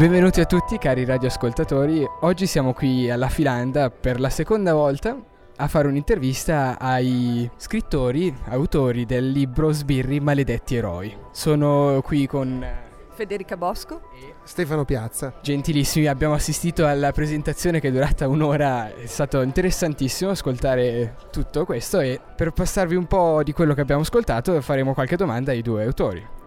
Benvenuti a tutti cari radioascoltatori, oggi siamo qui alla Filanda per la seconda volta a fare un'intervista ai scrittori, autori del libro Sbirri Maledetti Eroi. Sono qui con Federica Bosco e Stefano Piazza. Gentilissimi, abbiamo assistito alla presentazione che è durata un'ora, è stato interessantissimo ascoltare tutto questo e per passarvi un po' di quello che abbiamo ascoltato faremo qualche domanda ai due autori.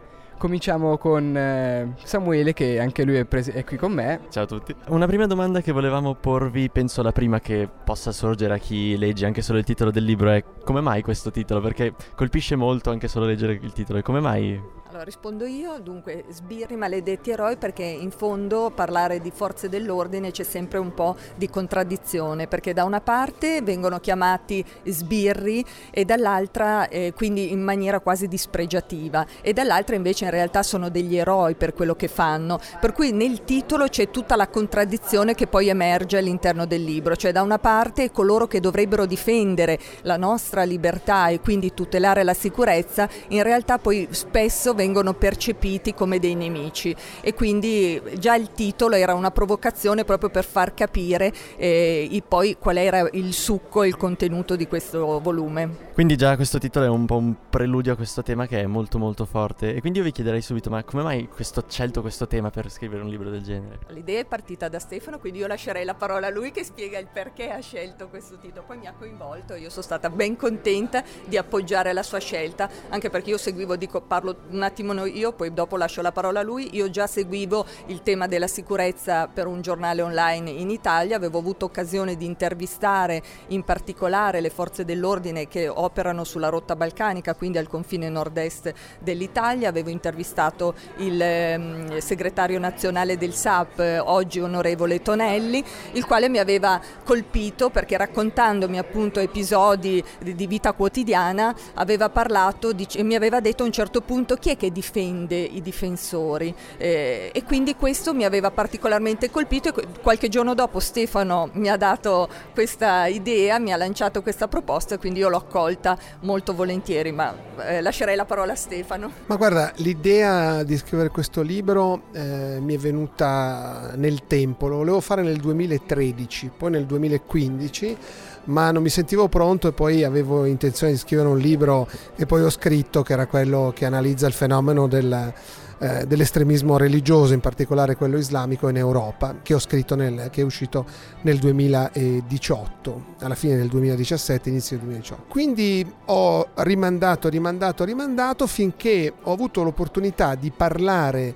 Cominciamo con eh, Samuele che anche lui è, pres- è, qui con me. Ciao a tutti. Una prima domanda che volevamo porvi, penso la prima che possa sorgere a chi legge anche solo il titolo del libro è come mai questo titolo? Perché colpisce molto anche solo leggere il titolo e come mai allora rispondo io, dunque sbirri maledetti eroi perché in fondo parlare di forze dell'ordine c'è sempre un po' di contraddizione perché da una parte vengono chiamati sbirri e dall'altra eh, quindi in maniera quasi dispregiativa e dall'altra invece in realtà sono degli eroi per quello che fanno, per cui nel titolo c'è tutta la contraddizione che poi emerge all'interno del libro, cioè da una parte coloro che dovrebbero difendere la nostra libertà e quindi tutelare la sicurezza in realtà poi spesso vengono vengono percepiti come dei nemici e quindi già il titolo era una provocazione proprio per far capire eh, poi qual era il succo e il contenuto di questo volume. Quindi già questo titolo è un po' un preludio a questo tema che è molto molto forte e quindi io vi chiederei subito ma come mai questo, scelto questo tema per scrivere un libro del genere? L'idea è partita da Stefano quindi io lascerei la parola a lui che spiega il perché ha scelto questo titolo, poi mi ha coinvolto e io sono stata ben contenta di appoggiare la sua scelta anche perché io seguivo, dico parlo un attimo io, poi dopo lascio la parola a lui. Io già seguivo il tema della sicurezza per un giornale online in Italia, avevo avuto occasione di intervistare in particolare le forze dell'ordine che operano sulla rotta balcanica, quindi al confine nord-est dell'Italia, avevo intervistato il eh, segretario nazionale del SAP, oggi onorevole Tonelli, il quale mi aveva colpito perché raccontandomi appunto episodi di, vita quotidiana aveva parlato e mi aveva detto a un certo punto chi è che difende i difensori eh, e quindi questo mi aveva particolarmente colpito e qualche giorno dopo Stefano mi ha dato questa idea, mi ha lanciato questa proposta e quindi io l'ho accolta molto volentieri, ma eh, lascerei la parola a Stefano. Ma guarda, l'idea di scrivere questo libro eh, mi è venuta nel tempo, lo volevo fare nel 2013, poi nel 2015 ma non mi sentivo pronto e poi avevo intenzione di scrivere un libro e poi ho scritto che era quello che analizza il fenomeno del, eh, dell'estremismo religioso, in particolare quello islamico in Europa, che ho scritto nel, che è uscito nel 2018, alla fine del 2017, inizio del 2018. Quindi ho rimandato, rimandato, rimandato finché ho avuto l'opportunità di parlare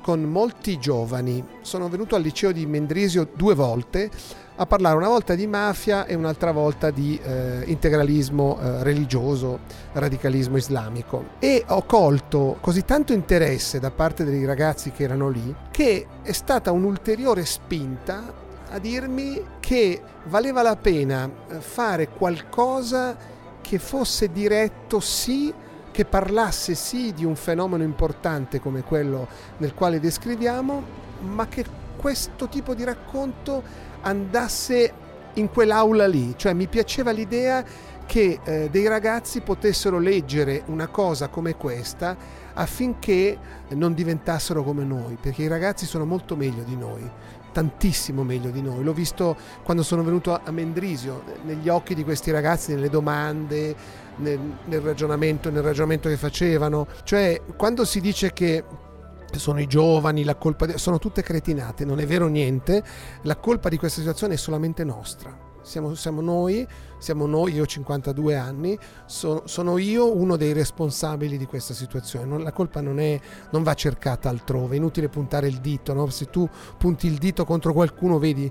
con molti giovani. Sono venuto al liceo di Mendrisio due volte a parlare una volta di mafia e un'altra volta di eh, integralismo eh, religioso, radicalismo islamico. E ho colto così tanto interesse da parte dei ragazzi che erano lì che è stata un'ulteriore spinta a dirmi che valeva la pena eh, fare qualcosa che fosse diretto sì che parlasse sì di un fenomeno importante come quello nel quale descriviamo, ma che questo tipo di racconto andasse in quell'aula lì, cioè mi piaceva l'idea che eh, dei ragazzi potessero leggere una cosa come questa affinché non diventassero come noi, perché i ragazzi sono molto meglio di noi, tantissimo meglio di noi. L'ho visto quando sono venuto a Mendrisio, negli occhi di questi ragazzi, nelle domande, nel, nel ragionamento, nel ragionamento che facevano. Cioè, quando si dice che sono i giovani, la colpa di... sono tutte cretinate, non è vero niente, la colpa di questa situazione è solamente nostra. Siamo, siamo noi, siamo noi, io ho 52 anni, so, sono io uno dei responsabili di questa situazione. Non, la colpa non, è, non, va cercata altrove, è inutile puntare il dito, no? se tu punti il dito contro qualcuno, vedi,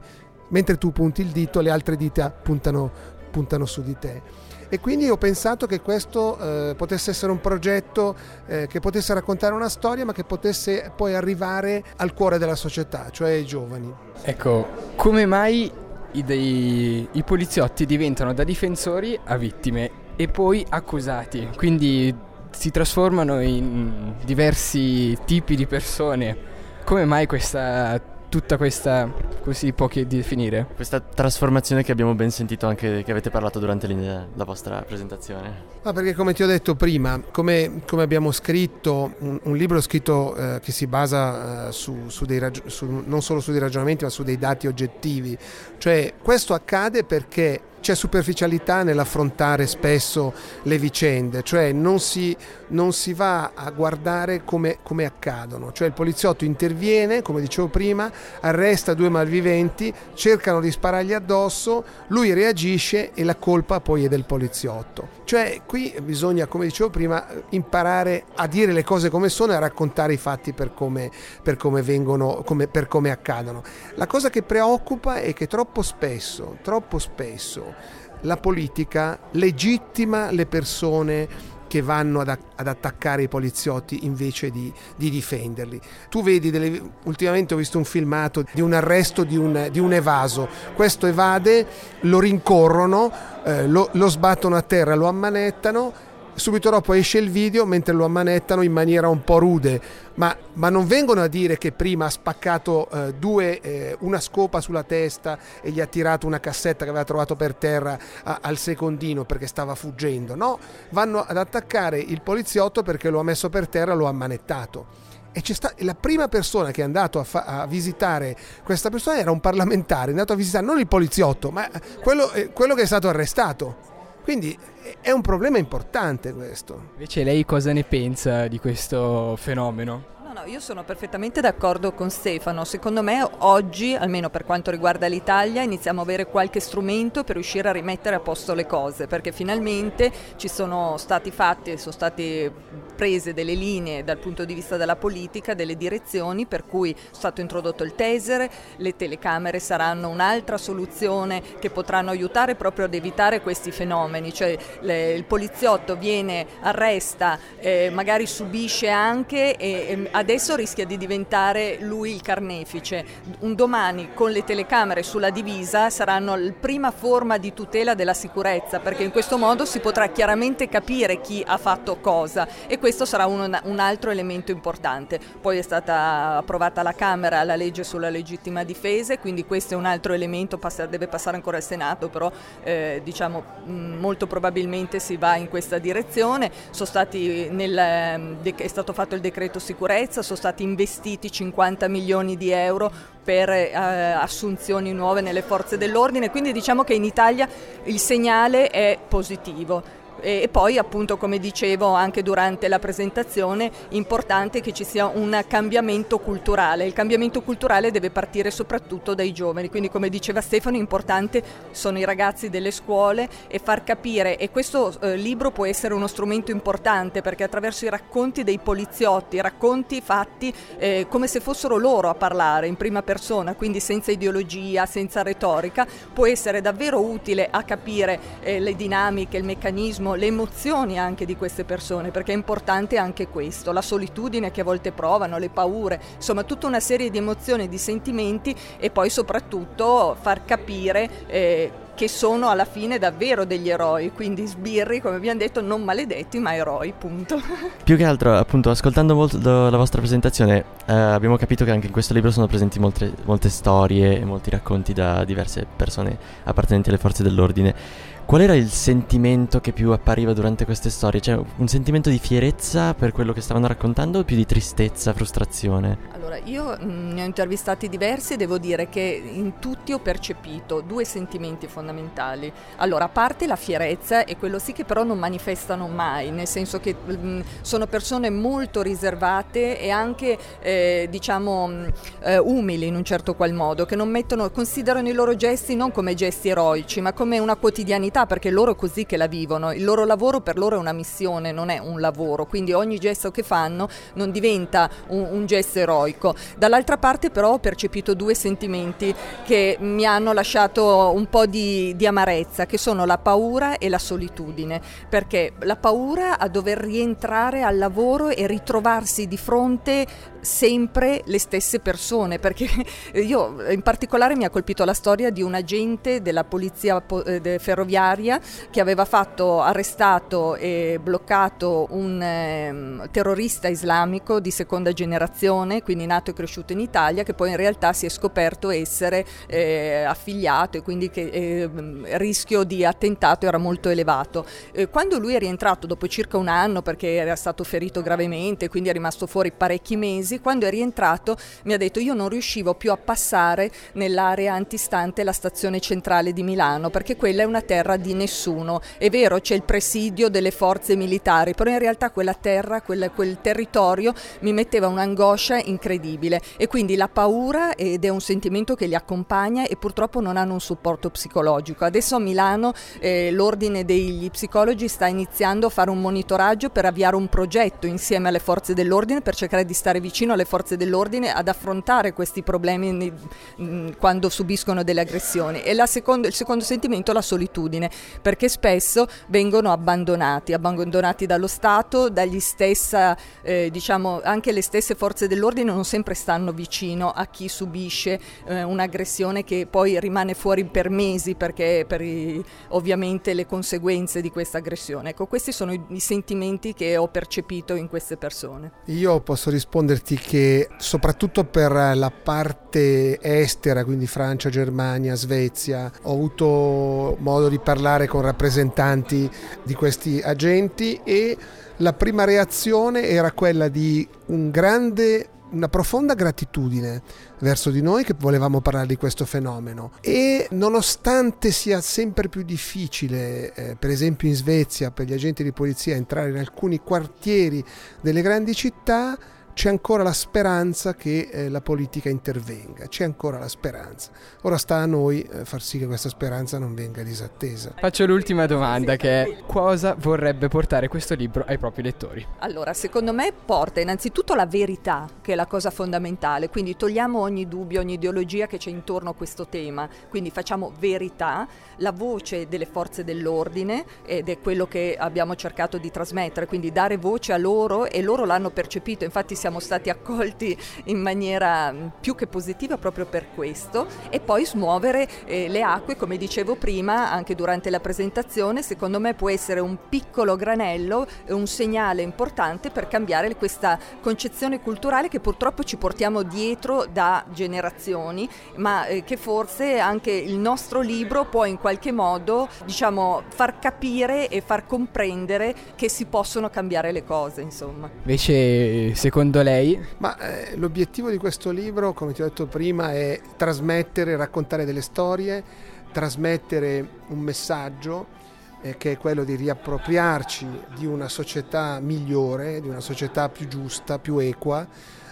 mentre tu punti il dito, le altre dita puntano, puntano su di te e quindi ho pensato che questo eh, potesse essere un progetto eh, che potesse raccontare una storia ma che potesse poi arrivare al cuore della società, cioè ai giovani. Ecco, come mai i, dei, i poliziotti diventano da difensori a vittime e poi accusati, quindi si trasformano in diversi tipi di persone? Come mai questa tutta questa, così può definire? Questa trasformazione che abbiamo ben sentito anche, che avete parlato durante la vostra presentazione. Ah, perché come ti ho detto prima, come, come abbiamo scritto, un, un libro scritto eh, che si basa eh, su, su dei ragio- su, non solo su dei ragionamenti ma su dei dati oggettivi, cioè questo accade perché c'è superficialità nell'affrontare spesso le vicende, cioè non si, non si va a guardare come, come, accadono, cioè il poliziotto interviene, come dicevo prima, arresta due malviventi, cercano di sparargli addosso, lui reagisce e la colpa poi è del poliziotto. Cioè qui bisogna, come dicevo prima, imparare a dire le cose come sono e a raccontare i fatti per come, per come vengono, come, per come accadono. La cosa che preoccupa è che troppo spesso, troppo spesso, la politica legittima le persone che vanno ad, ad, attaccare i poliziotti invece di, di difenderli. Tu vedi, delle, ultimamente ho visto un filmato di un arresto di un, di un evaso, questo evade, lo rincorrono, eh, lo, lo sbattono a terra, lo ammanettano subito dopo esce il video mentre lo ammanettano in maniera un po' rude, ma, ma non vengono a dire che prima ha spaccato eh, due, eh, una scopa sulla testa e gli ha tirato una cassetta che aveva trovato per terra a, al secondino perché stava fuggendo, no, vanno ad attaccare il poliziotto perché lo ha messo per terra e lo ha ammanettato. E sta, la prima persona che è andato a, fa, a, visitare questa persona era un parlamentare, è andato a visitare non il poliziotto, ma quello, eh, quello che è stato arrestato. Quindi è un problema importante questo. Invece lei cosa ne pensa di questo fenomeno? No, io sono perfettamente d'accordo con Stefano. Secondo me oggi, almeno per quanto riguarda l'Italia, iniziamo a avere qualche strumento per riuscire a rimettere a posto le cose, perché finalmente ci sono stati fatti, sono state prese delle linee dal punto di vista della politica, delle direzioni, per cui è stato introdotto il taser, le telecamere saranno un'altra soluzione che potranno aiutare proprio ad evitare questi fenomeni, cioè le, il poliziotto viene, arresta, eh, magari subisce anche e, e adesso rischia di diventare lui il carnefice. Un domani con le telecamere sulla divisa saranno la prima forma di tutela della sicurezza, perché in questo modo si potrà chiaramente capire chi ha fatto cosa e questo sarà un, un altro elemento importante. Poi è stata approvata alla Camera la legge sulla legittima difesa quindi questo è un altro elemento, passa, deve passare ancora al Senato, però eh, diciamo molto probabilmente si va in questa direzione. Nel, è stato fatto il decreto sicurezza sicurezza, sono stati investiti 50 milioni di euro per eh, assunzioni nuove nelle forze dell'ordine, quindi diciamo che in Italia il segnale è positivo e poi appunto come dicevo anche durante la presentazione importante che ci sia un cambiamento culturale, il cambiamento culturale deve partire soprattutto dai giovani, quindi come diceva Stefano importante sono i ragazzi delle scuole e far capire e questo eh, libro può essere uno strumento importante perché attraverso i racconti dei poliziotti, racconti fatti eh, come se fossero loro a parlare in prima persona, quindi senza ideologia, senza retorica, può essere davvero utile a capire eh, le dinamiche, il meccanismo le emozioni anche di queste persone, perché è importante anche questo, la solitudine che a volte provano, le paure, insomma tutta una serie di emozioni e di sentimenti e poi soprattutto far capire eh, che sono alla fine davvero degli eroi, quindi sbirri, come abbiamo detto, non maledetti, ma eroi, punto. Più che altro, appunto, ascoltando molto la vostra presentazione, eh, abbiamo capito che anche in questo libro sono presenti molte, molte storie e molti racconti da diverse persone appartenenti alle forze dell'ordine. Qual era il sentimento che più appariva durante queste storie? Cioè, un sentimento di fierezza per quello che stavano raccontando o più di tristezza, frustrazione? Allora, io mm, ne ho intervistati diversi e devo dire che in tutti ho percepito due sentimenti fondamentali. Allora, a parte la fierezza, e quello sì che però non manifestano mai, nel senso che mh, mm, sono persone molto riservate e anche, eh, diciamo, mh, mm, eh, umili in un certo qual modo, che non mettono, considerano i loro gesti non come gesti eroici, ma come una quotidianità realtà perché loro è così che la vivono, il loro lavoro per loro è una missione, non è un lavoro, quindi ogni gesto che fanno non diventa un, un gesto eroico. Dall'altra parte però ho percepito due sentimenti che mi hanno lasciato un po' di, di amarezza, che sono la paura e la solitudine, perché la paura a dover rientrare al lavoro e ritrovarsi di fronte sempre le stesse persone, perché io in particolare mi ha colpito la storia di un agente della polizia eh, ferroviaria giudiziaria che aveva fatto arrestato e bloccato un eh, terrorista islamico di seconda generazione, quindi nato e cresciuto in Italia, che poi in realtà si è scoperto essere eh, affiliato e quindi che eh, il rischio di attentato era molto elevato. Eh, quando lui è rientrato dopo circa un anno perché era stato ferito gravemente, quindi è rimasto fuori parecchi mesi, quando è rientrato mi ha detto io non riuscivo più a passare nell'area antistante la stazione centrale di Milano perché quella è una terra di nessuno. È vero, c'è il presidio delle forze militari, però in realtà quella terra, quel, quel territorio mi metteva un'angoscia incredibile e quindi la paura ed è un sentimento che li accompagna e purtroppo non hanno un supporto psicologico. Adesso a Milano eh, l'ordine degli psicologi sta iniziando a fare un monitoraggio per avviare un progetto insieme alle forze dell'ordine per cercare di stare vicino alle forze dell'ordine ad affrontare questi problemi quando subiscono delle aggressioni. E secondo, il secondo sentimento è la solitudine, perché spesso vengono abbandonati, abbandonati dallo Stato, dagli stessa, eh, diciamo, anche le stesse forze dell'ordine non sempre stanno vicino a chi subisce eh, un'aggressione che poi rimane fuori per mesi perché per i, ovviamente le conseguenze di questa aggressione. Ecco, questi sono i, i sentimenti che ho percepito in queste persone. Io posso risponderti che soprattutto per la parte estera, quindi Francia, Germania, Svezia, ho avuto modo di parlare con rappresentanti di questi agenti e la prima reazione era quella di un grande una profonda gratitudine verso di noi che volevamo parlare di questo fenomeno. E nonostante sia sempre più difficile, eh, per esempio in Svezia, per gli agenti di polizia entrare in alcuni quartieri delle grandi città, c'è ancora la speranza che eh, la politica intervenga, c'è ancora la speranza. Ora sta a noi eh, far sì che questa speranza non venga disattesa. Faccio l'ultima domanda che è cosa vorrebbe portare questo libro ai propri lettori? Allora, secondo me porta innanzitutto la verità, che è la cosa fondamentale, quindi togliamo ogni dubbio, ogni ideologia che c'è intorno a questo tema, quindi facciamo verità, la voce delle forze dell'ordine ed è quello che abbiamo cercato di trasmettere, quindi dare voce a loro e loro l'hanno percepito, infatti siamo siamo stati accolti in maniera mm, più che positiva proprio per questo e poi smuovere eh, le acque, come dicevo prima, anche durante la presentazione, secondo me può essere un piccolo granello, un segnale importante per cambiare questa concezione culturale che purtroppo ci portiamo dietro da generazioni, ma eh, che forse anche il nostro libro può in qualche modo, diciamo, far capire e far comprendere che si possono cambiare le cose, insomma. Invece, secondo secondo lei? Ma eh, l'obiettivo di questo libro, come ti ho detto prima, è trasmettere, raccontare delle storie, trasmettere un messaggio eh, che è quello di riappropriarci di una società migliore, di una società più giusta, più equa,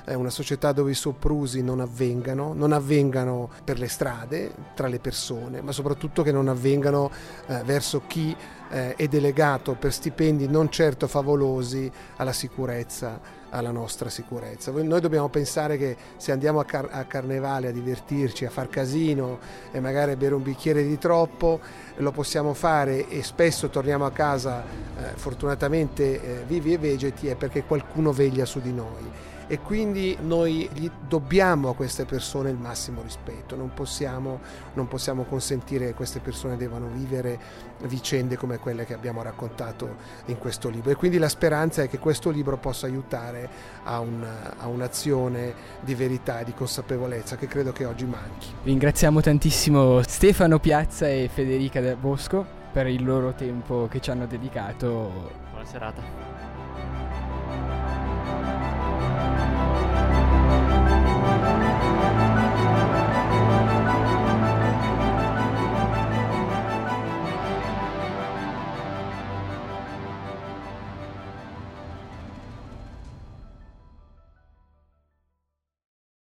eh, una società dove i soprusi non avvengano, non avvengano per le strade, tra le persone, ma soprattutto che non avvengano eh, verso chi eh, è delegato per stipendi non certo favolosi alla sicurezza alla nostra sicurezza. Noi dobbiamo pensare che se andiamo a, car- a carnevale a divertirci, a far casino e magari bere un bicchiere di troppo, lo possiamo fare e spesso torniamo a casa eh, fortunatamente eh, vivi e vegeti è perché qualcuno veglia su di noi. E quindi noi gli dobbiamo a queste persone il massimo rispetto, non possiamo, non possiamo consentire che queste persone devono vivere vicende come quelle che abbiamo raccontato in questo libro. E quindi la speranza è che questo libro possa aiutare a, un, a un'azione di verità e di consapevolezza che credo che oggi manchi. Ringraziamo tantissimo Stefano Piazza e Federica Del Bosco per il loro tempo che ci hanno dedicato. Buona serata.